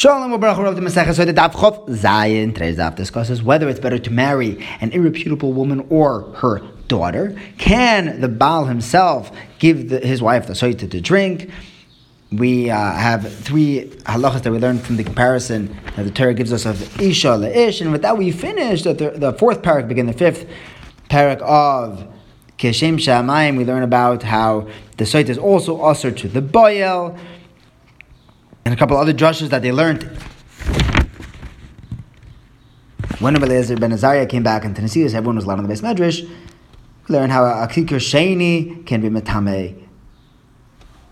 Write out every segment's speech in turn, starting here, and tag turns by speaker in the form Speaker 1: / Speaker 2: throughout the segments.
Speaker 1: Shalom Baruch the Masechah. So the Daf Chof Zayin today's Daf discusses whether it's better to marry an irreputable woman or her daughter. Can the Baal himself give the, his wife the soita to drink? We uh, have three halachas that we learned from the comparison that the Torah gives us of Isha Le'ish, and with that we finish the, the fourth parak, begin the fifth parak of Keshem Shamayim. We learn about how the soita is also usher to the boyel and a couple other drushes that they learned. When Eliezer ben Azariah came back in Tennessee, everyone was allowed on the base medrash. We learn how a kikir sheni can be metame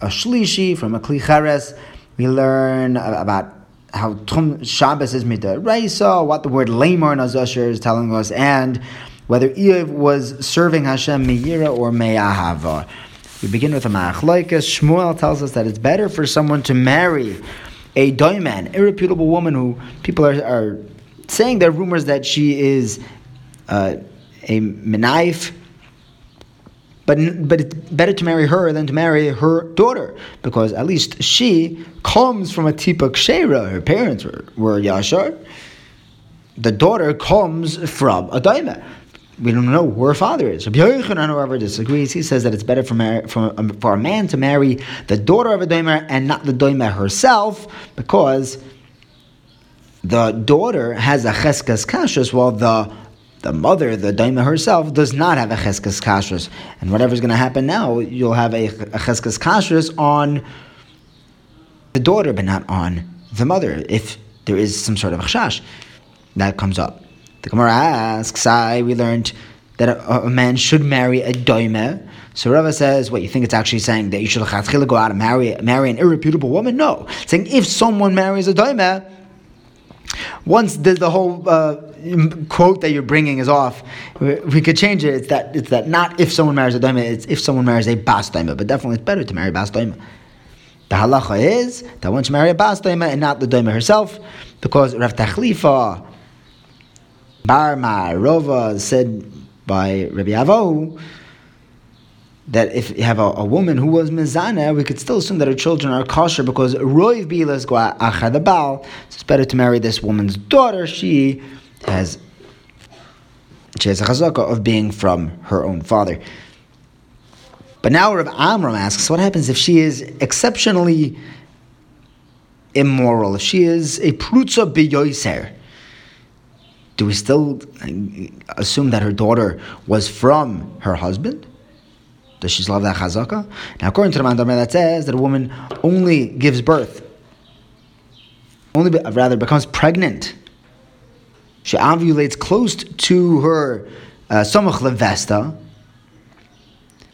Speaker 1: a shlishi from a kli We learn about how Tum Shabbos is mita reisa, what the word lamar in Azasher is telling us, and whether Iyov was serving Hashem miyira or me'ahava. We begin with a machlaikas. Shmuel tells us that it's better for someone to marry a doiman, irreputable woman who people are, are saying there are rumors that she is uh, a menaif. But, but it's better to marry her than to marry her daughter because at least she comes from a tipa kshera. Her parents were, were yashar. The daughter comes from a daima we don't know who her father is. Rabbi Yochanan, however, disagrees. He says that it's better for, mar- for, um, for a man to marry the daughter of a doimer and not the doimer herself, because the daughter has a cheskas kashrus, while the the mother, the daima herself, does not have a cheskas kashrus. And whatever's going to happen now, you'll have a, a cheskas kashrus on the daughter, but not on the mother, if there is some sort of chash that comes up. The Gemara asks, I, we learned that a, a man should marry a doime. So Rava says, what, you think it's actually saying that you should go out and marry, marry an irreputable woman? No. It's saying if someone marries a doime, once the, the whole uh, quote that you're bringing is off, we, we, could change it. It's that it's that not if someone marries a doime, it's if someone marries a bas doime. But definitely, it's better to marry bas doime. The halacha is that once you marry a bas doime and not the doime herself, because Rav Tachlifa Bar Rova said by Rabbi Avo that if you have a, a, woman who was mizana, we could still assume that her children are kosher because roiv bilas gua achadabal. So it's better to marry this woman's daughter. She has she has a chazaka of being from her own father. But now Rav Amram asks, what happens if she is exceptionally immoral? If she is a prutza biyoiser? Do we still assume that her daughter was from her husband? Does she love that chazaka? Now, according to the Mandamar, that says that a woman only gives birth, only rather becomes pregnant. She ovulates close to her uh, samach uh, levesta,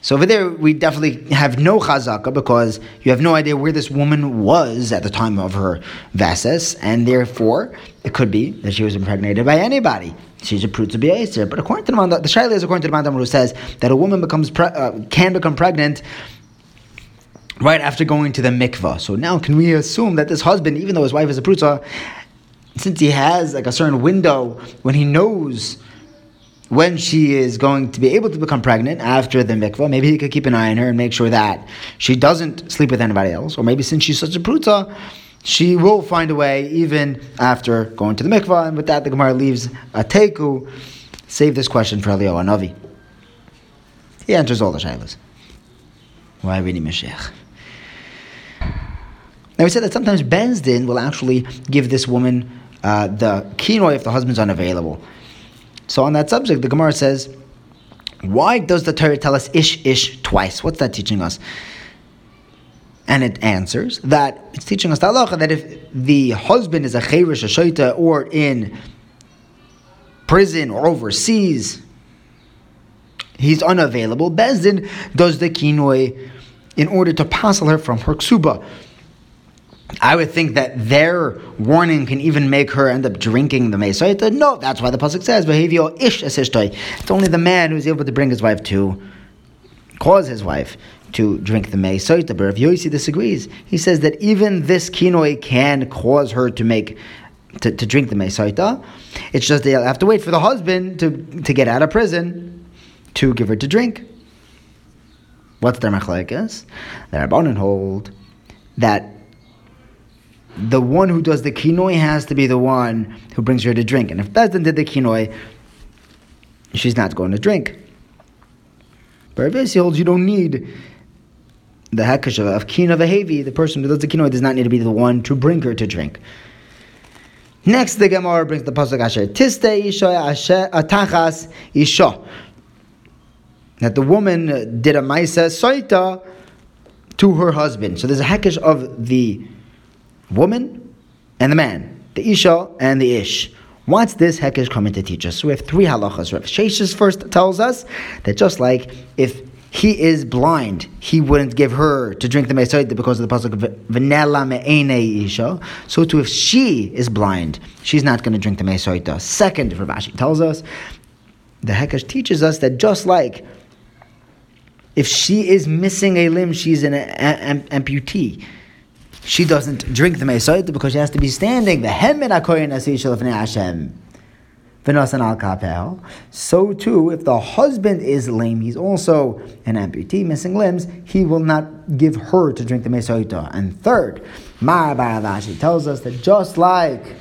Speaker 1: so over there, we definitely have no chazaka because you have no idea where this woman was at the time of her vases, and therefore it could be that she was impregnated by anybody. She's a to be Aser. But according to the the Shaila is according to the Mandam who says that a woman becomes pre- uh, can become pregnant right after going to the mikvah. So now, can we assume that this husband, even though his wife is a prutza, since he has like a certain window when he knows when she is going to be able to become pregnant after the mikvah, maybe he could keep an eye on her and make sure that she doesn't sleep with anybody else. Or maybe since she's such a pruta, she will find a way even after going to the mikvah. And with that, the Gemara leaves a teku. Save this question for Eliyahu Navi. He answers all the shaylas. Why really Mashiach? Now we said that sometimes Din will actually give this woman uh, the kinoi if the husband's unavailable. So on that subject, the Gemara says, why does the Torah tell us ish ish twice? What's that teaching us? And it answers that it's teaching us halacha that if the husband is a cherish, a shaita, or in prison or overseas, he's unavailable. Bezdin does the kinoi in order to passel her from her ksuba. I would think that their warning can even make her end up drinking the mesaita. No, that's why the pasuk says behavior ish esishtoi. It's only the man who's able to bring his wife to cause his wife to drink the mesaita. But if Yossi disagrees, he says that even this kinoi can cause her to make to, to drink the mesaita. It's just they have to wait for the husband to, to get out of prison to give her to drink. What's their machlekes? The Rabbanon hold that the one who does the kinoi has to be the one who brings her to drink. And if Bezdin did the kinoi, she's not going to drink. But Rav holds you don't need the hekesh of, kina vehevi, the person who does the kinoi does not need to be the one to bring her to drink. Next, the Gemara brings the pasuk asher tiste isha atachas isha. That the woman did a maisa soita to her husband. So there's a hekesh of the woman and the man, the isha and the ish. What's this hekesh coming to teach us? So we have three halachas. Rav Sheshes first tells us that just like if he is blind, he wouldn't give her to drink the Mesoita because of the pasuk Venela me'ene isha. So too, if she is blind, she's not going to drink the Mesoita. Second, Rav Ashi tells us, the Hekesh teaches us that just like if she is missing a limb, she's an amputee. She doesn't drink the Mesoita because she has to be standing. The Hemin HaKoyin Asishal Hashem. Al kapel. So too, if the husband is lame, he's also an amputee, missing limbs, he will not give her to drink the mesoita. And third, Mar bar Rav Ashi tells us that just like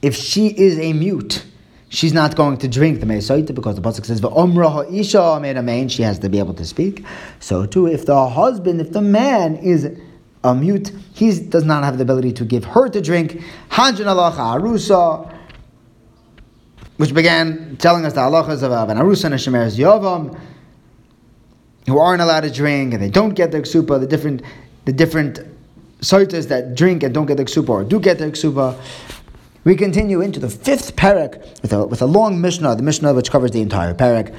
Speaker 1: if she is a mute, she's not going to drink the mesoita because the pasuk says "V'omra isha made a main." She has to be able to speak. So too, if the husband, if the man is a mute, he does not have the ability to give her to drink. Alacha arusa which began telling us the halachas of an arusa and a shemeres yovam, who aren't allowed to drink and they don't get the ksupa, the different the different soitas that drink and don't get the ksupa or do get the ksupa. We continue into the fifth parak with a, with a long mishnah, the mishnah which covers the entire parak,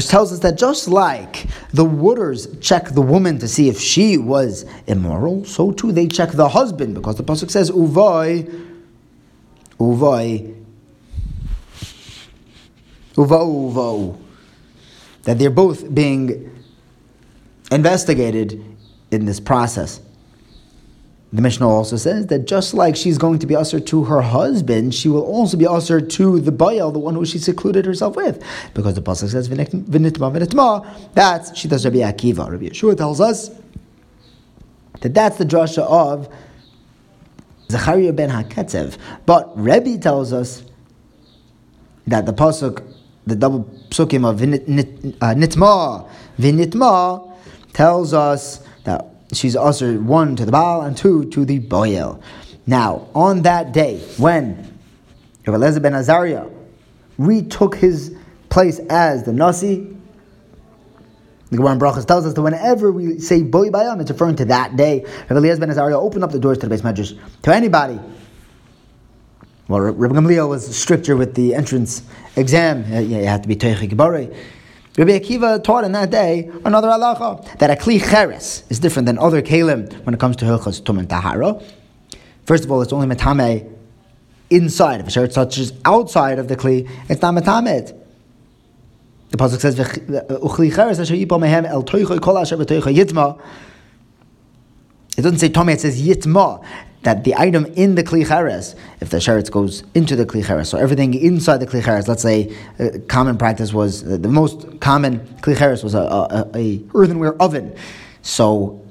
Speaker 1: which tells us that just like the Wooders check the woman to see if she was immoral, so too they check the husband because the pasuk says uvai, uvai uvau uvau, that they're both being investigated in this process. The Mishnah also says that just like she's going to be usher to her husband, she will also be usher to the bayal, the one who she secluded herself with. Because the Pasuk says, vinitma, vinitma, that's, she does Rabbi Akiva. Rabbi Yeshua tells us that that's the drasha of Zachariah ben HaKetzev. But Rebbe tells us that the Pasuk the double psukim of Vinitma, uh, vinitma, tells us that she's also one to the Baal and two to the Boyel. Now, on that day, when Eliezer ben Azariah retook his place as the Nasi, the Gemara Brachas tells us that whenever we say Boy Bayam, it's referring to that day. Eliezer ben Azariah opened up the doors to the base medrash to anybody well, Rabbi Gamliel was stricter with the entrance exam. Uh, you had to be Teichi Gibari. Rabbi Akiva taught in that day another halacha that a kli cheres is different than other kalim when it comes to hilchas tum and tahara. First of all, it's only metame inside. of a shirt such as outside of the kli, it's not metame. The pasuk says, "Uchli uh, cheres asher yipo mehem el toichoy kol asher b'toichoy yitma." It doesn't say Tomei, it says Yitma that the item in the kli if the sheretz goes into the kli so everything inside the kli let's say a common practice was uh, the most common kli was a, a, a, earthenware oven. So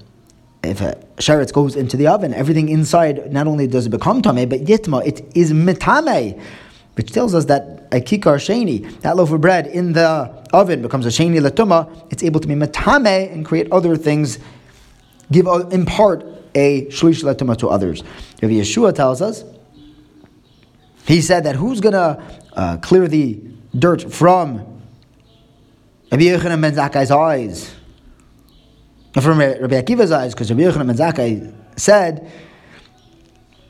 Speaker 1: if a sheretz goes into the oven, everything inside not only does it become tame, but yitma it is mitame, which tells us that a kikar sheni, that loaf of bread in the oven becomes a sheni latuma. It's able to be mitame and create other things, give impart a shlish latuma to others. Rabbi Yeshua tells us, he said that who's going to uh, clear the dirt from Rabbi Yochanan ben Zakkai's eyes? From Rabbi Akiva's eyes, because Rabbi Yochanan ben Zakkai said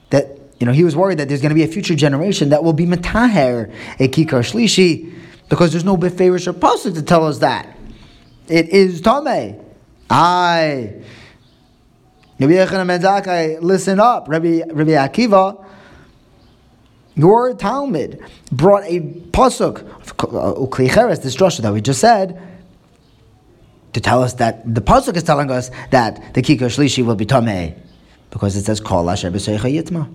Speaker 1: that you know he was worried that there's going to be a future generation that will be metaher a kikar shlishi because there's no beferish or pasuk to tell us that it is tame. I Rabbi Yochanan ben Zakkai, listen up. Rabbi, Rabbi Akiva, your Talmud brought a pasuk, of uklicheres, this drasha that we just said, to tell us that the pasuk is telling us that the kikar shlishi will be tameh, because it says kol asher yitma.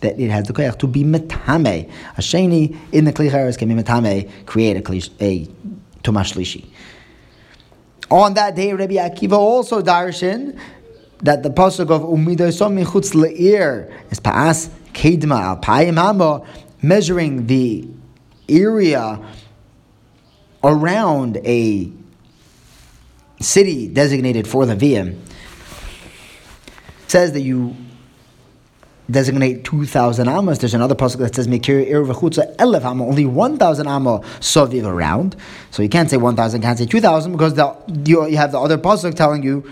Speaker 1: That it has the koyach to be metame. A sheni in the klicheres can be metame, create a, a tumah shlishi. On that day, Rabbi Akiva also darshan that the pasuk of umidosom michutz leir is paas kedma al payim hamo, measuring the area around a city designated for the VM says that you designate 2,000 amas. There's another pasuk that says Mekir ir v'chutza elef amma, only 1,000 amma soviv around. So you can't say 1,000, can't say 2,000 because the, you, you have the other pasuk telling you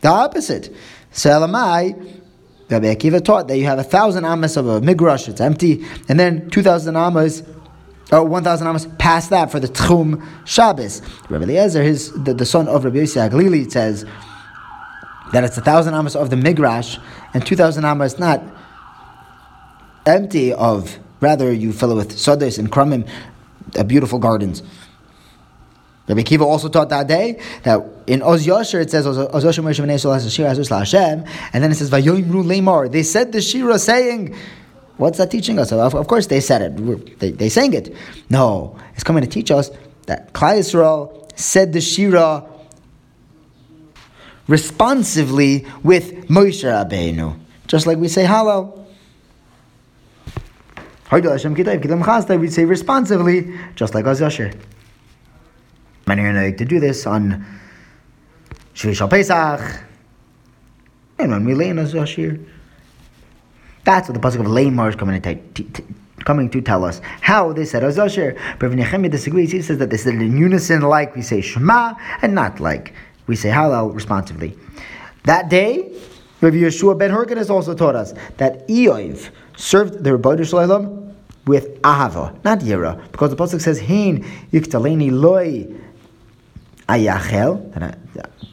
Speaker 1: the opposite. So Elamai, Rabbi Akiva taught that you have a thousand amas of a migrash, it's empty, and then 2,000 amas or 1,000 amas past that for the Tchum Shabbos. Rabbi Eliezer, his, the, the son of Rabbi Yossi Aglili, says that it's a thousand amas of the migrash and 2,000 amas not empty of, rather you fill it with sodas and krumim, uh, beautiful gardens. Rabbi Kiva also taught that day that in Oz Yosher it says Oz Yosher Moshe Sol Shira Hashem, and then it says Vayoimru Lemar. They said the Shira saying, "What's that teaching us?" Of, of course, they said it. They, they sang it. No, it's coming to teach us that Klal Yisrael said the Shira responsively with Moshe Rabbeinu, just like we say Hallel. We say responsively, just like Oz Yosher. Like to do this on Shvi Shal Pesach, and when we lay in Oz Yosher. That's what the pasuk of Lamar is coming to, t- t- coming to tell us. How they said Oz Yosher. But Nehemiah disagrees. He says that they said it in unison, like we say Shema, and not like we say Hallel responsively. That day, Rabbi Yeshua ben Hurkin has also taught us that Eoiv served the Rebbeinu Shalom with Ahava, not Yira, because the pasuk says Hein yiktaleni loy ayachel.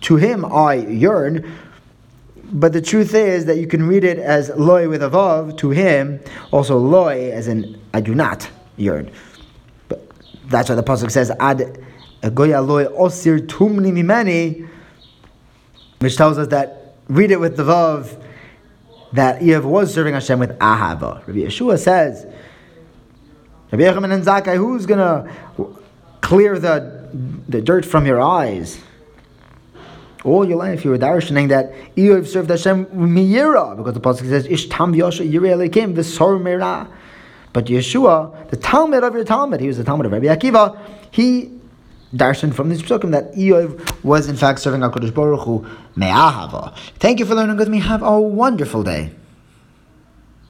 Speaker 1: To him I yearn. But the truth is that you can read it as loy with a vav to him, also loy as in I do not yearn. But that's why the pasuk says ad goya loy osir tumni mimeni which tells us that read it with the vav that Iyov was serving Hashem with ahava. Rabbi Yeshua says, Rabbi Yochanan ben Zakkai, who's gonna clear the the dirt from your eyes? All your life you were darshaning that Iyov served Hashem miyira because the pasuk says Ish tam yosha yirei elikim v'sor mira. But Yeshua, the Talmud of your Talmud, he was the Talmud of Rabbi Akiva, he darshan from this psukim that Eov was in fact serving HaKadosh Baruch Hu me'ahava. Thank you for learning with me. Have a wonderful day.